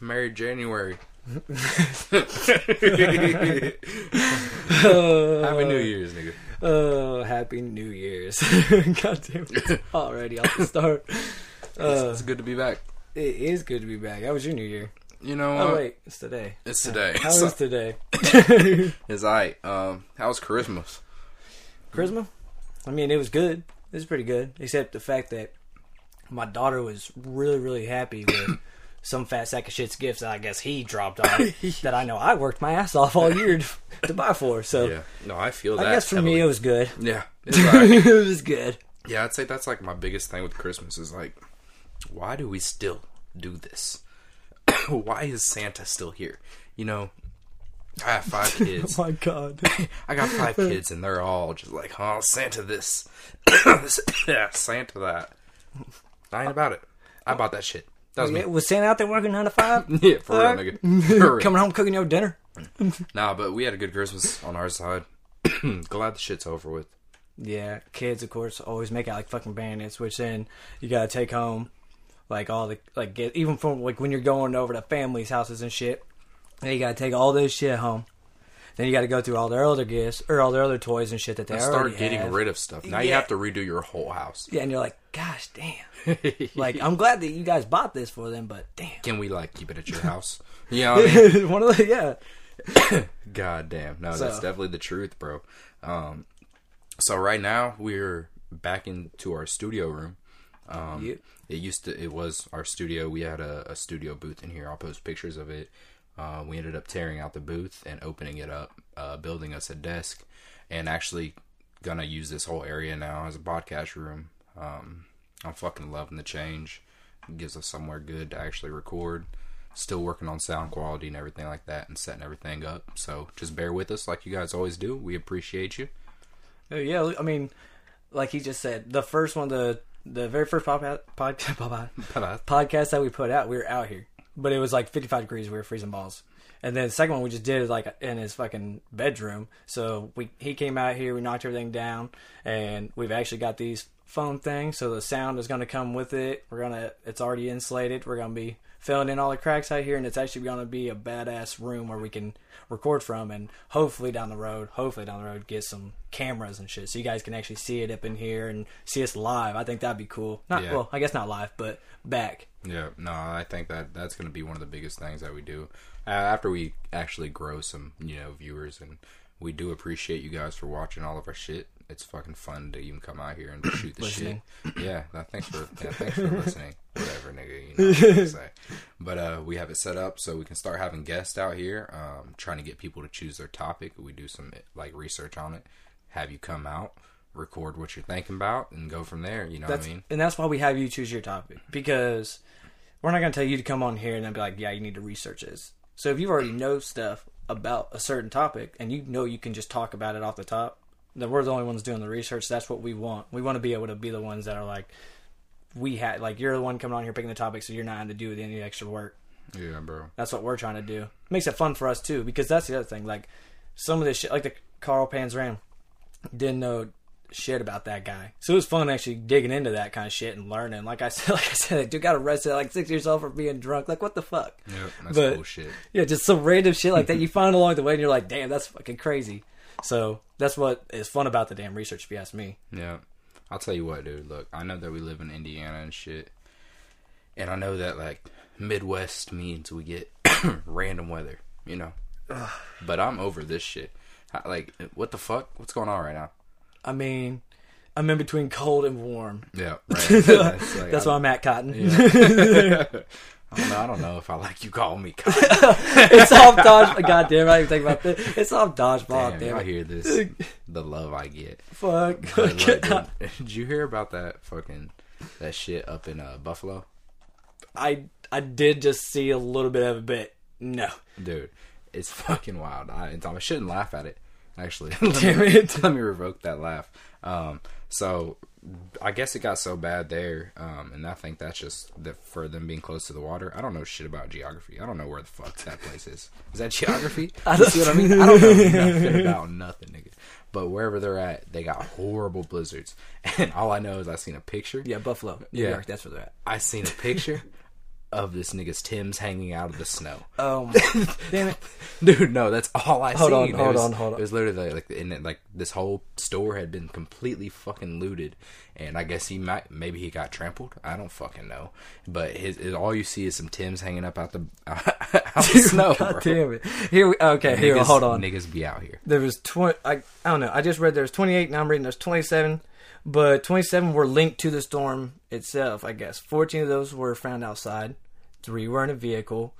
Merry January. Uh, Happy New Year's, nigga. Oh, happy New Year's. God damn it. Already off the start. Uh, it's good to be back. it is good to be back. How was your New Year? You know Oh, what? wait. It's today. It's today. How So- is today? It's I. Um, how was Christmas? Christmas? I mean, it was good. It was pretty good. Except the fact that my daughter was really, really happy with some fat sack of shit's gifts that I guess he dropped off that I know I worked my ass off all year to, to buy for. So Yeah. No, I feel I that. guess for me, it was good. Yeah. It's alright. it was good. yeah, I'd say that's like my biggest thing with Christmas is like, why do we still do this? why is Santa still here? You know, I have five kids. Oh my god. I got five kids, and they're all just like, "Oh, Santa this, yeah, Santa that." I ain't about it. I bought that shit. That was Yeah, me. was Santa out there working nine to five? Yeah, for real, uh, nigga. For real. Coming home cooking your dinner? Nah, but we had a good Christmas on our side. Glad the shit's over with. Yeah, kids of course always make out like fucking bandits, which then you gotta take home like all the like get even from like when you're going over to families' houses and shit. Then you gotta take all this shit home. Then you gotta go through all their other gifts or all their other toys and shit that they And start getting have. rid of stuff. Now you have to redo your whole house. Yeah, and you're like, gosh damn. like I'm glad that you guys bought this for them, but damn. Can we like keep it at your house? You know I mean? One of the yeah. God damn. No, So- that's definitely the truth, bro. Um, so right now we're back into our studio room. Um, Yep. It used to, it was our studio. We had a, a studio booth in here. I'll post pictures of it. Uh, we ended up tearing out the booth and opening it up, uh, building us a desk, and actually gonna use this whole area now as a podcast room. Um, I'm fucking loving the change. It gives us somewhere good to actually record. Still working on sound quality and everything like that, and setting everything up. So just bear with us, like you guys always do. We appreciate you. Uh, Yeah, I mean, like he just said, the first one, the the very first pod, pod, pod, podcast that we put out, we were out here, but it was like 55 degrees. We were freezing balls. And then the second one we just did is like in his fucking bedroom. So we he came out here, we knocked everything down, and we've actually got these phone things. So the sound is going to come with it. We're gonna it's already insulated. We're gonna be filling in all the cracks out here, and it's actually going to be a badass room where we can record from, and hopefully down the road, hopefully down the road, get some cameras and shit, so you guys can actually see it up in here and see us live. I think that'd be cool. Not Yeah. well, I guess not live, but back. Yeah, no, I think that that's going to be one of the biggest things that we do uh, after we actually grow some, you know, viewers, and we do appreciate you guys for watching all of our shit. It's fucking fun to even come out here and shoot the Listening. shit. Yeah, no, thanks for yeah, thanks for listening. Whatever, nigga, you know what. But uh, we have it set up so we can start having guests out here. Um, trying to get people to choose their topic. We do some like research on it. Have you come out, record what you're thinking about, and go from there. You know That's what I mean? and that's why we have you choose your topic because we're not gonna tell you to come on here and then be like, yeah, you need to research this. So if you already know stuff about a certain topic and you know you can just talk about it off the top, then we're the only ones doing the research. That's what we want. We want to be able to be the ones that are like, we had like you're the one coming on here picking the topic, so you're not having to do any extra work. Yeah, bro. That's what we're trying to do. Makes it fun for us too, because that's the other thing. Like some of this shit, like the Carl Panzram, didn't know shit about that guy, so it was fun actually digging into that kind of shit and learning. Like I said, like I said, dude got arrested at like six years old for being drunk. Like what the fuck? Yep, that's But- bullshit. Yeah, just some random shit like that you find along the way, and you're like, damn, that's fucking crazy. So that's what is fun about the damn research, if you ask me. Yeah. I'll tell you what, dude. Look, I know that we live in Indiana and shit. And I know that, like, Midwest means we get random weather, you know? But I'm over this shit. Like, what the fuck? What's going on right now? I mean, I'm in between cold and warm. Yeah, right. That's, like, That's I'm at Cotton. I don't know. I don't know if I like you calling me. It's off dodge. God damn, I didn't think about this. It's off dodgeball. Damn, Damn, y'all hear this? The love I get. Fuck. But look, dude, did you hear about that fucking that shit up in uh, Buffalo? I I did just see a little bit of it, but no. dude it's fucking wild I, I shouldn't laugh at it Actually, Damn let me, it. let me revoke that laugh. Um, so I guess it got so bad there, um, and I think that's just that for them being close to the water. I don't know shit about geography. I don't know where the fuck that place is. Is that geography? I don't, you see what I mean? I don't know nothing about nothing, nigga. But wherever they're at, they got horrible blizzards, and all I know is I seen a picture. Yeah, Buffalo, New Yeah. York. That's where they're at. I seen a picture of this nigga's Tim's hanging out of the snow. Oh, damn it! Dude, no, that's all I see. Hold on, seen. It hold was- on, hold on. It was literally like, in it, like this whole store had been completely fucking looted, and I guess he might, maybe he got trampled. I don't fucking know. But his, it, all you see is some Tims hanging up out the out the snow. God bro. damn it! Here, we, okay, here. Niggas- Hold on. niggas be out here. There was twenty. I, I don't know. I just read there's twenty eight. Now I'm reading there's twenty seven, but twenty seven were linked to the storm itself. I guess fourteen of those were found outside. Three were in a vehicle.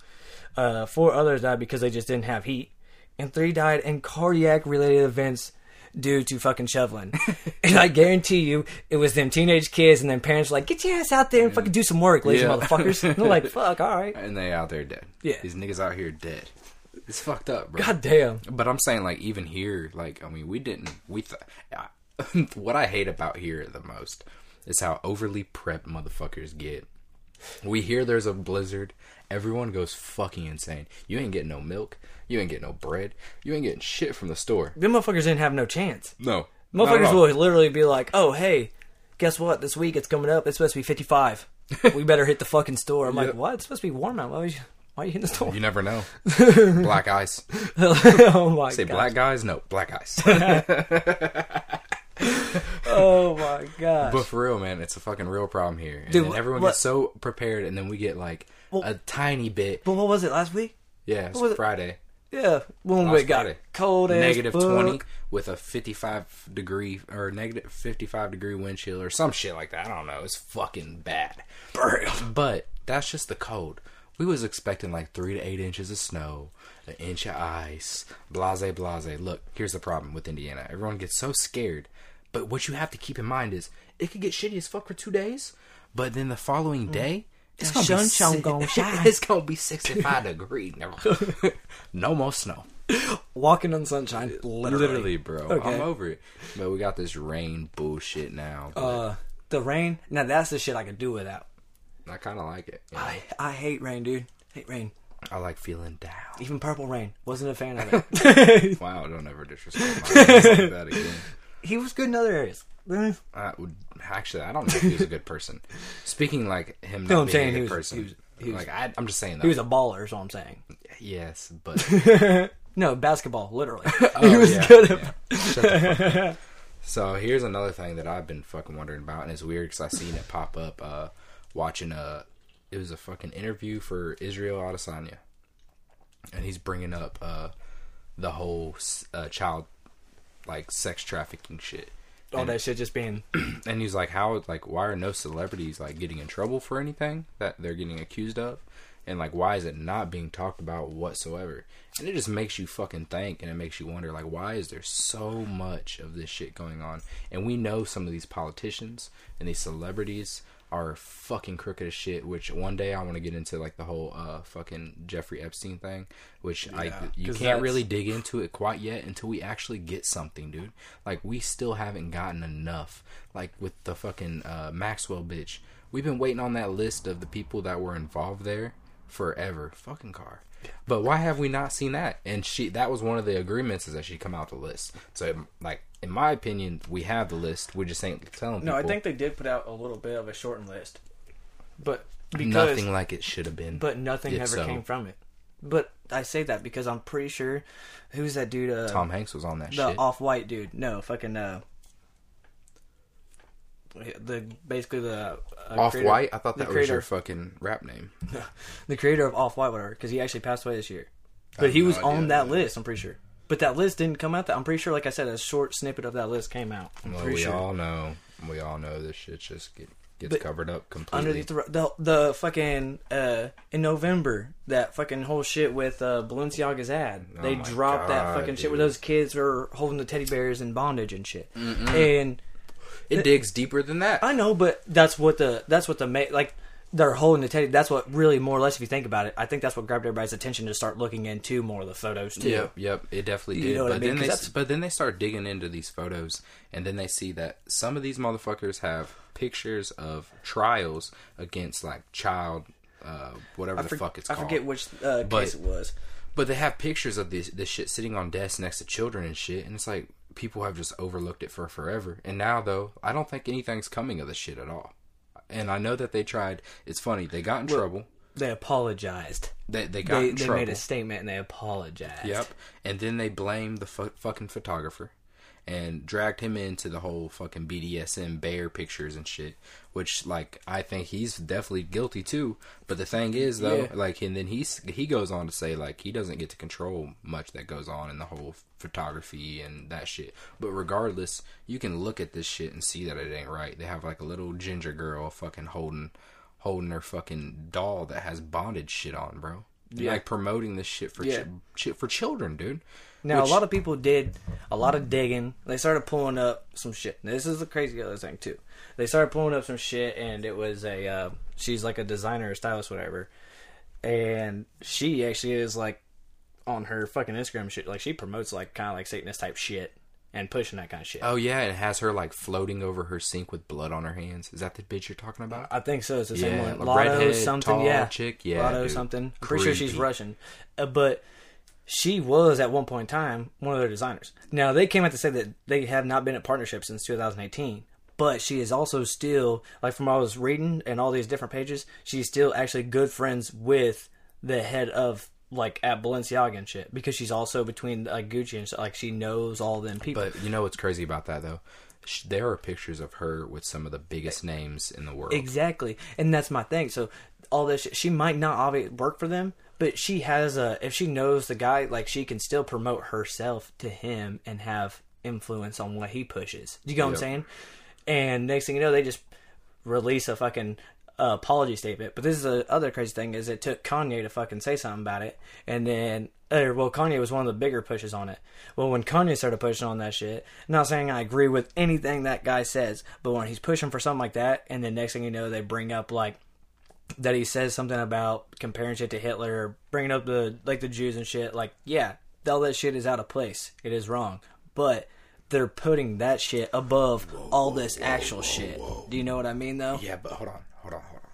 Uh, four others died because they just didn't have heat, and three died in cardiac related events due to fucking shoveling. and I guarantee you, it was them teenage kids and then parents were like, "Get your ass out there and fucking do some work, lazy Yeah. motherfuckers." And they're like, "Fuck, all right." And they out there dead. Yeah. these niggas out here dead. It's fucked up, bro. God damn. But I'm saying, like, even here, like, I mean, we didn't. We th- what I hate about here the most is how overly prepped motherfuckers get. We hear there's a blizzard, everyone goes fucking insane. You ain't getting no milk, you ain't getting no bread, you ain't getting shit from the store. Them motherfuckers didn't have no chance. No, Motherfuckers Not at all. will literally be like, "Oh, hey, guess what? This week it's coming up. It's supposed to be 55. we better hit the fucking store." I'm like, Yep. "What? It's supposed to be warm out. Why, would you, why are you hitting the store?" You never know. black ice. oh my god. Say god! black guys? No, black ice. Oh my god! But for real, man, it's a fucking real problem here. And Dude, everyone what- gets so prepared, and then we get like a tiny bit. but what was it last week? Yeah, it was it? Friday. Yeah, when Last we got Friday. cold as Negative. 20 with a 55 degree or negative 55 degree wind chill or some shit like that. I don't know. It's fucking bad. But that's just the cold. We was expecting like three to eight inches of snow, an inch of ice, blase blase. Look, here's the problem with Indiana. Everyone gets so scared. But what you have to keep in mind is it could get shitty as fuck for two days, but then the following day, it's gonna si- gonna. It's gonna be 65 degree. No, no more snow. Walking on sunshine, literally. Literally, bro. Okay. I'm over it. But we got this rain bullshit now. But Uh, the rain. Now that's the shit I could do without. I kind of like it. you know? I I hate rain, dude. Hate rain. I like feeling down. Even purple rain. Wasn't a fan of it. Wow, don't ever disrespect my like that again. He was good in other areas. I would, actually, I don't know if he was a good person. Speaking like him No, not I'm being saying a good he was- person. he was- he was- like I, I'm just saying that. He was a baller, is what I'm saying. yes, but No, basketball, literally. Oh, he was yeah, good at yeah. Shut the fuck up. So here's another thing that I've been fucking wondering about, and it's weird because I seen it pop up uh, watching a. It was a fucking interview for Israel Adesanya, and he's bringing up uh, the whole uh, child like sex trafficking shit. all And- that shit just being and he's like, "How? Like, why are no celebrities like getting in trouble for anything that they're getting accused of? And like, why is it not being talked about whatsoever? And it just makes you fucking think, and it makes you wonder, like, why is there so much of this shit going on? And we know some of these politicians and these celebrities are fucking crooked as shit. Which one day I want to get into like the whole uh fucking Jeffrey Epstein thing, which I you can't that's- really dig into it quite yet until we actually get something, dude. Like we still haven't gotten enough. Like with the fucking uh, Maxwell bitch, we've been waiting on that list of the people that were involved there forever. Fucking car. But why have we not seen that? And she that was one of the agreements is that she come out the list. So like in my opinion, we have the list. We just ain't telling people. No, I think they did put out a little bit of a shortened list. But because nothing like it should have been. but nothing ever so. came from it. But I say that because I'm pretty sure who's that dude uh Tom Hanks was on that the shit. off white dude. No, fucking uh the basically the uh, Off creator- White. I thought the that was creator- your fucking rap name. the creator of Off White, whatever, because he actually passed away this year. But have he no was idea. on that list. I'm pretty sure. But that list didn't come out. That I'm pretty sure. Like I said, a short snippet of that list came out. I'm Well, pretty we sure. all know. We all know this shit just get, gets But covered up completely. Underneath the, the the fucking uh in November that fucking whole shit with uh Balenciaga's ad. Oh they my dropped that God, fucking shit where dude. those kids were holding the teddy bears in bondage and shit. And it digs deeper than that. I know, but that's what the that's what the ma- like they're holding the teddy. That's what really, more or less, if you think about it, I think that's what grabbed everybody's attention to start looking into more of the photos too. Yep, yep, it definitely You did. know what I but mean? then they, but then they start digging into these photos, and then they see that some of these motherfuckers have pictures of trials against like child, uh, whatever I, the fuck it's I called. forget which uh, But- case it was. But they have pictures of this this shit sitting on desks next to children and shit, and it's like people have just overlooked it for forever. And now though, I don't think anything's coming of this shit at all. And I know that they tried. It's funny they got in trouble. They apologized. They they got They, in they trouble. made a statement and they apologized. Yep. And then they blamed the fu- fucking photographer and dragged him into the whole fucking BDSM bear pictures and shit. Which, like, I think he's definitely guilty too. But the thing is, though, Yeah. like, and then he's he goes on to say like he doesn't get to control much that goes on in the whole photography and that shit. But regardless, you can look at this shit and see that it ain't right. They have like a little ginger girl fucking holding holding her fucking doll that has bondage shit on, bro. Yeah. Like promoting this shit for Yeah. chi- shit for children, dude. Now Which- a lot of people did a lot of digging. They started pulling up some shit. This is the crazy other thing too. They started pulling up some shit, and it was a uh, she's like a designer or stylist, whatever. And she actually is like on her fucking Instagram shit. Like she promotes like kind of like Satanist type shit and pushing that kind of shit. Oh yeah, it has her like floating over her sink with blood on her hands. Is that the bitch you're talking about? I think so. It's the same Yeah, one. a Lotta redhead, something. tall yeah, chick, yeah, Lotta dude. something. I'm pretty sure she's Russian, uh, but she was at one point in time one of their designers. Now they came out to say that they have not been in partnership since 2018. But she is also still like from what I was reading and all these different pages, she's still actually good friends with the head of like at Balenciaga and shit because she's also between like Gucci and shit. Like she knows all them people. But you know what's crazy about that though? There are pictures of her with some of the biggest names in the world. Exactly, and that's my thing. So all this, shit, she might not obviously work for them, but she has a. If she knows the guy, like she can still promote herself to him and have influence on what he pushes. You get what I'm saying? And next thing you know, they just release a fucking uh, apology statement. But this is the other crazy thing is it took Kanye to fucking say something about it, and then. Or, well, Kanye was one of the bigger pushes on it. Well, when Kanye started pushing on that shit, not saying I agree with anything that guy says, but when he's pushing for something like that, and then next thing you know, they bring up like that he says something about comparing shit to Hitler, bringing up the like the Jews and shit. Like, yeah, all that shit is out of place. It is wrong, but they're putting that shit above all this actual shit. Do you know what I mean, though? Yeah, but hold on, hold on, hold on.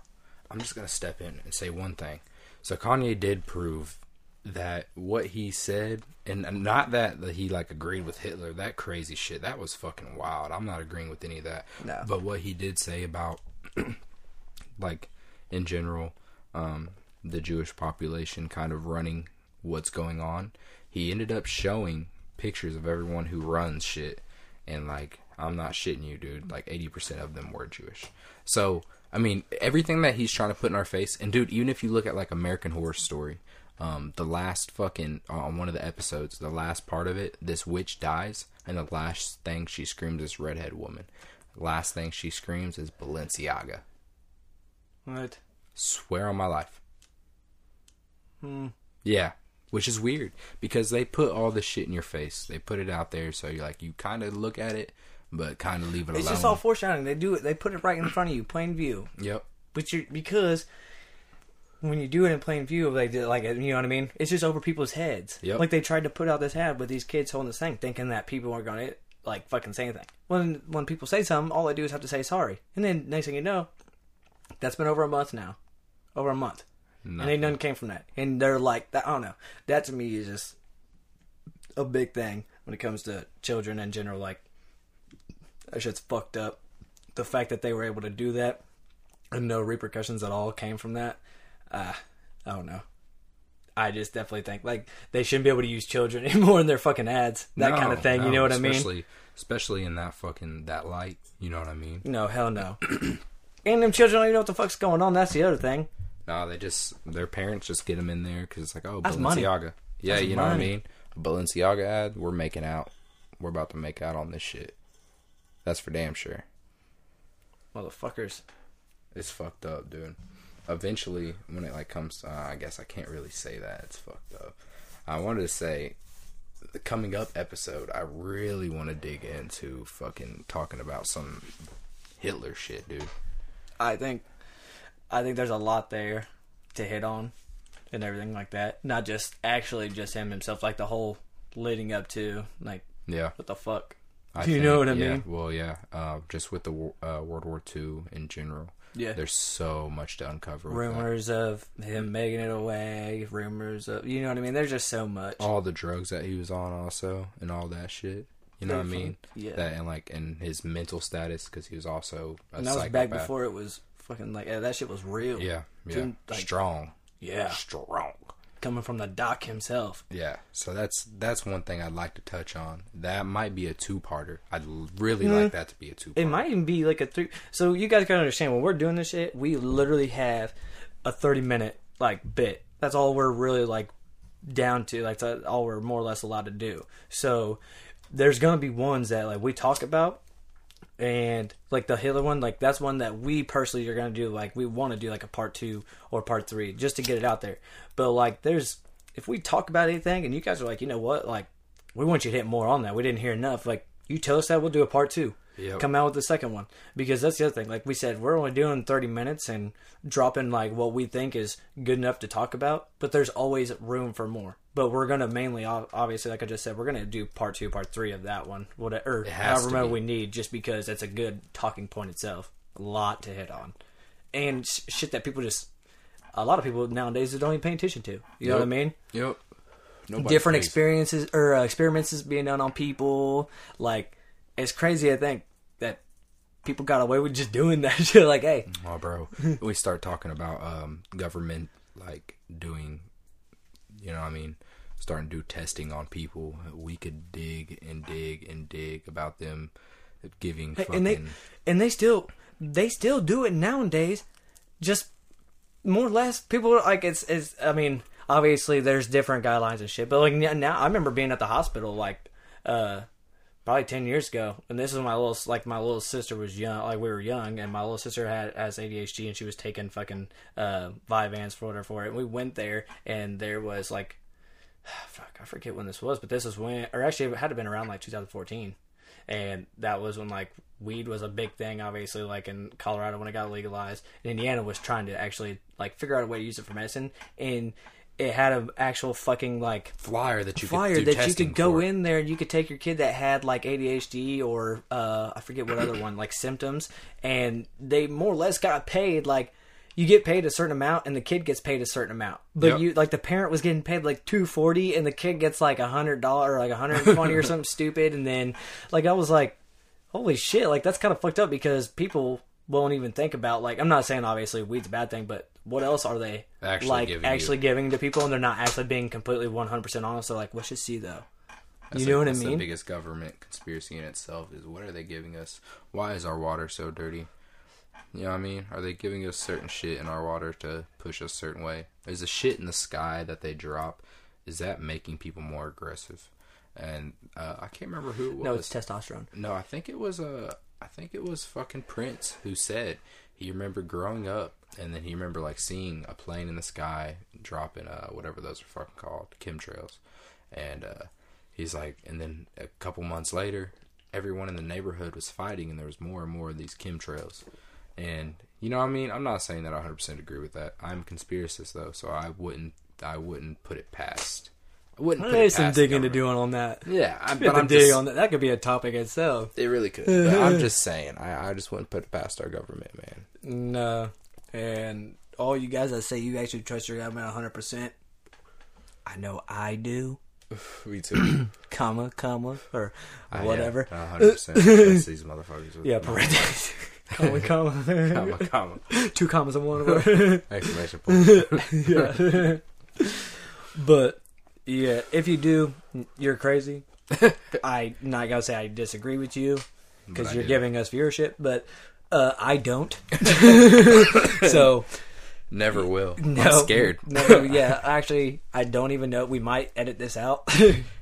I'm just gonna step in and say one thing. So Kanye did prove that what he said, and not that he like agreed with Hitler. That crazy shit. That was fucking wild. I'm not agreeing with any of that. No. But what he did say about, like, in general, um, the Jewish population kind of running what's going on. He ended up showing pictures of everyone who runs shit, and like, I'm not shitting you, dude. Like, 80% of them were Jewish. So, I mean, everything that he's trying to put in our face, and dude, even if you look at like American Horror Story, um, the last fucking uh, on one of the episodes, the last part of it, this witch dies, and the last thing she screams is redhead woman. Last thing she screams is Balenciaga. What? Swear on my life. Hmm. Yeah, which is weird because they put all this shit in your face. They put it out there so you like you kind of look at it, but kind of leave it It's alone. It's just all foreshadowing. They do it. They put it right in front of you, plain view. yep. But you because when you do it in plain view, of like like you know what I mean, it's just over people's heads. Yep. Like they tried to put out this ad with these kids holding this thing, thinking that people aren't going to like fucking say anything. When when people say something, all they do is have to say sorry, and then next thing you know, that's been over a month now, over a month, and ain't nothing came from that. And they're like, that, I don't know. That to me is just a big thing when it comes to children in general. Like that shit's fucked up. The fact that they were able to do that and no repercussions at all came from that. Uh, I don't know. I just definitely think like they shouldn't be able to use children anymore in their fucking ads. That No, kind of thing. you know what I mean? especially, Especially in that fucking that light. You know what I mean? No, hell no. and them children don't even know what the fuck's going on. That's the other thing. No, they just their parents just get them in there because it's like, oh, That's money. Balenciaga. Yeah, That's you know what I mean. Balenciaga ad. We're making out. We're about to make out on this shit. That's for damn sure. Motherfuckers. It's fucked up, dude. Eventually, when it like comes, uh, I guess I can't really say that. It's fucked up. I wanted to say the coming up episode. I really want to dig into fucking talking about some Hitler shit, dude. I think I think there's a lot there to hit on and everything like that. Not just actually just him himself, like the whole leading up to like Yeah. what the fuck. I Do you know what I yeah, mean? Well, yeah. Uh, just with the uh, World War II in general, Yeah. there's so much to uncover. Rumors of him making it away, rumors of you know what I mean. There's just so much. all the drugs that he was on, also, and all that shit. You know what I mean? Yeah. That and like and his mental status because he was also a and that was back before it was fucking like that shit was real. Yeah, yeah. Like- Strong. Yeah. Strong. Coming from the doc himself. Yeah, so that's that's one thing I'd like to touch on. That might be a two-parter. I'd really Mm. like that to be a two. It might even be like a three. So you guys gotta understand when we're doing this shit, we literally have a thirty minute like bit. That's all we're really like down to. Like that's all we're more or less allowed to do. So there's gonna be ones that like we talk about, and like the Hitler one, like that's one that we personally are gonna do. Like we want to do like a part two or part three just to get it out there. But like there's if we talk about anything and you guys are like, you know what, like we want you to hit more on that. We didn't hear enough. Like you tell us that we'll do a part two. Yep. Come out with the second one because that's the other thing. Like we said, we're only doing thirty minutes and dropping like what we think is good enough to talk about. But there's always room for more. But we're gonna mainly, obviously, like I just said, we're gonna do part two, part three of that one, whatever, however be. we need, just because that's a good talking point itself. A lot to hit on, and shit that people just, a lot of people nowadays don't even pay attention to. You know what I mean? Yep. Nobody different pays. experiences or uh, experiments is being done on people. Like it's crazy. I think that people got away with just doing that shit. Like, hey, Oh, bro, we start talking about um, government like doing, you know, what I mean, starting to do testing on people. We could dig and dig and dig about them giving fucking. and they and they still they still do it nowadays. Just more or less, people like it's it's. I mean, obviously there's different guidelines and shit, but like now I remember being at the hospital like. uh Probably ten years ago, and this is my little like my little sister was young, like we were young, and my little sister had has ADHD, and she was taking fucking uh, Vyvanse for whatever for it. And we went there, and there was like fuck, I forget when this was, but this is when, or actually, it had to been around like 2014, and that was when like weed was a big thing. Obviously, like in Colorado when it got legalized, and Indiana was trying to actually like figure out a way to use it for medicine, and it had an actual fucking like flyer that you flyer could that you could go for. in there and you could take your kid that had like ADHD or uh, I forget what other one like symptoms, and they more or less got paid like you get paid a certain amount and the kid gets paid a certain amount, but Yep. you like the parent was getting paid like two forty and the kid gets like a hundred dollar or like a hundred and twenty or something stupid, and then like I was like, holy shit, like that's kind of fucked up because people won't even think about like I'm not saying obviously weed's a bad thing, but what else are they Actually like giving you. actually giving to people and they're not actually being completely 100% honest. They're like, let's just see though. That's you know what I mean? The biggest government conspiracy in itself is what are they giving us? Why is our water so dirty? You know what I mean? Are they giving us certain shit in our water to push us a certain way? Is the shit in the sky that they drop, is that making people more aggressive? And uh, I can't remember who it was. No, it's testosterone. No, I think it was uh, I think it was fucking Prince who said he remembered growing up, and then he remember like seeing a plane in the sky dropping uh whatever those are fucking called chemtrails, and uh, he's like, and then a couple months later, everyone in the neighborhood was fighting, and there was more and more of these chemtrails, and you know what I mean. I'm not saying that I 100 percent agree with that. I'm a conspiracist though, so I wouldn't I wouldn't put it past. Wouldn't. There's some digging to government. do on that. Yeah, I, But I'm dig just, on that. That could be a topic itself. it really could. But I'm just saying, I, I just wouldn't put it past our government, man. No. And all you guys that say you actually trust your government 100%, I know I do. Me too. Comma, comma, or I, whatever. Yeah, 100%. These motherfuckers. With Yeah, parentheses. comma, comma. comma, comma. Two commas in one word. Exclamation point. yeah. but yeah, if you do, you're crazy. I not gonna say I disagree with you because you're do. giving us viewership, but uh, I don't. so Never will. no, I'm scared. No, yeah, actually, I don't even know. We might edit this out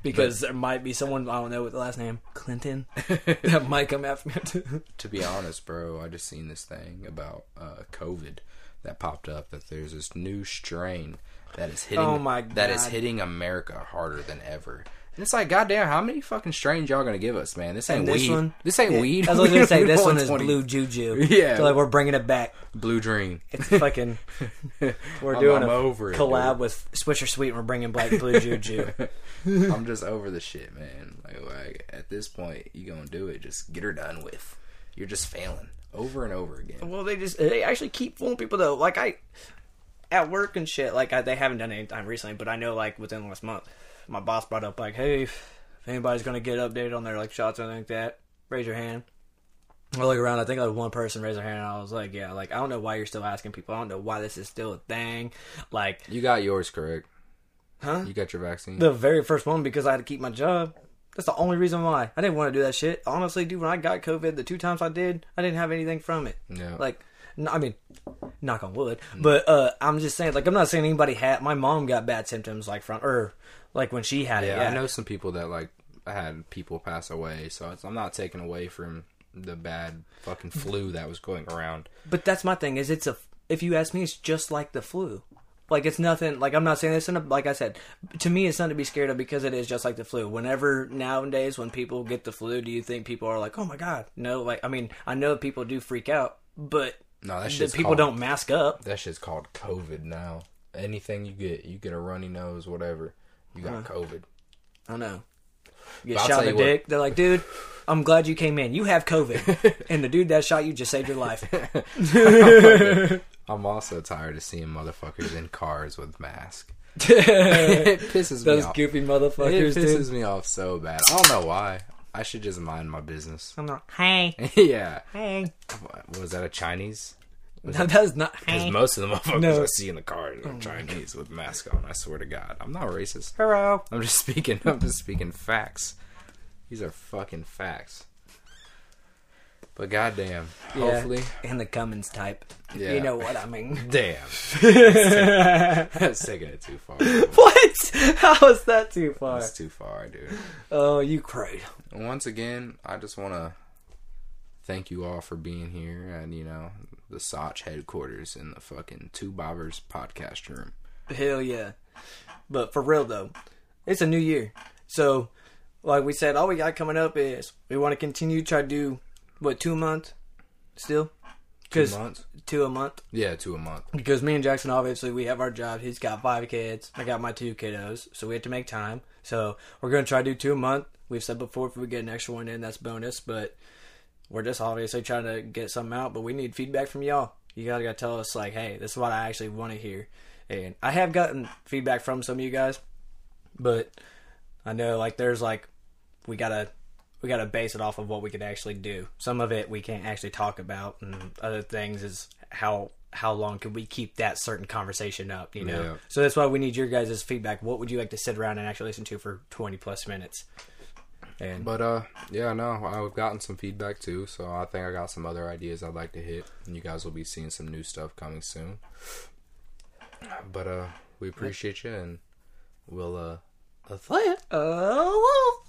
because there might be someone I don't know with the last name Clinton that might come after me. to be honest, bro, I just seen this thing about uh, COVID that popped up that there's this new strain that is oh hitting Oh my god. that is hitting America harder than ever. And it's like, goddamn, how many fucking strains y'all gonna give us, man? This ain't And this weed. one- this ain't Yeah, weed. I was gonna say this one is blue juju. Yeah. so like we're bringing it back. Blue dream. It's fucking. We're I'm- doing I'm a over collab dude. with Swisher Sweet. and We're bringing black blue juju. I'm just over the shit, man. Like, like at this point, you gonna do it. Just get her done with. You're just failing over and over again. well, they just they actually keep fooling people though. Like I at work and shit. Like I, they haven't done any time recently, but I know like within the last month, my boss brought up like, hey, if anybody's gonna get updated on their like shots or anything like that, raise your hand. I look around. I think like one person raised their hand. and I was like, "Yeah, like I don't know why you're still asking people. I don't know why this is still a thing. Like, You got yours correct. huh? You got your vaccine. The very first one because I had to keep my job. That's the only reason why. I didn't want to do that shit. Honestly, dude, when I got COVID, the two times I did, I didn't have anything from it. yeah. Like, I mean, knock on wood. But uh, I'm just saying, like, I'm not saying anybody had. My mom got bad symptoms, like from, or like when she had it. yeah, I know some people that like had people pass away, so it's, I'm not taking away from the bad fucking flu that was going around. But that's my thing. Is it's a. If you ask me, it's just like the flu. Like it's nothing. Like I'm not saying this in a. Like I said, to me, it's nothing to be scared of because it is just like the flu. Whenever nowadays, when people get the flu, do you think people are like, "Oh my god"? No. Like I mean, I know people do freak out, but No, that the shit's people called, don't mask up. That shit's called COVID now. Anything you get, you get a runny nose, whatever, you got COVID. I know. You get shot in the what. dick. They're like, dude, I'm glad you came in. You have COVID, and the dude that shot you just saved your life. I'm also tired of seeing motherfuckers in cars with masks. it pisses me off. Those goofy It motherfuckers, dude. pisses me off so bad. I don't know why. I should just mind my business. I'm not. Hey, yeah. hey. Was that a Chinese? No, that's not. Because Hey. most of the motherfuckers No. I see in the car are oh Chinese with masks on. I swear to God, I'm not racist. Hello. I'm just speaking. I'm just speaking facts. These are fucking facts. But goddamn, Yeah. hopefully, And the Cummins type. Yeah. You know what I mean. damn, that's taking it too far. what? How is that too far? That's too far, dude. Oh, you cried. Once again, I just want to thank you all for being here and you know the Soch headquarters in the fucking Two Bobbers podcast room. Hell yeah. But for real though, it's a new year. So, like we said, all we got coming up is we want to continue to try to do what two months month still Two months? two a month Yeah, two a month. because me and Jackson obviously we have our job. He's got five kids. I got my two kiddos, so we have to make time. So we're gonna try to do two a month. We've said before if we get an extra one in, that's bonus. But we're just obviously trying to get something out. But we need feedback from y'all. You gotta, gotta tell us like, hey, this is what I actually want to hear. And I have gotten feedback from some of you guys, but I know like there's like we gotta we gotta base it off of what we could actually do. Some of it we can't actually talk about, and other things is how how long can we keep that certain conversation up? You know. Yeah. So that's why we need your guys' feedback. What would you like to sit around and actually listen to for twenty plus minutes? And But uh, yeah, no, I've gotten some feedback too, so I think I got some other ideas I'd like to hit, and you guys will be seeing some new stuff coming soon. But uh, we appreciate you, and we'll uh, oh.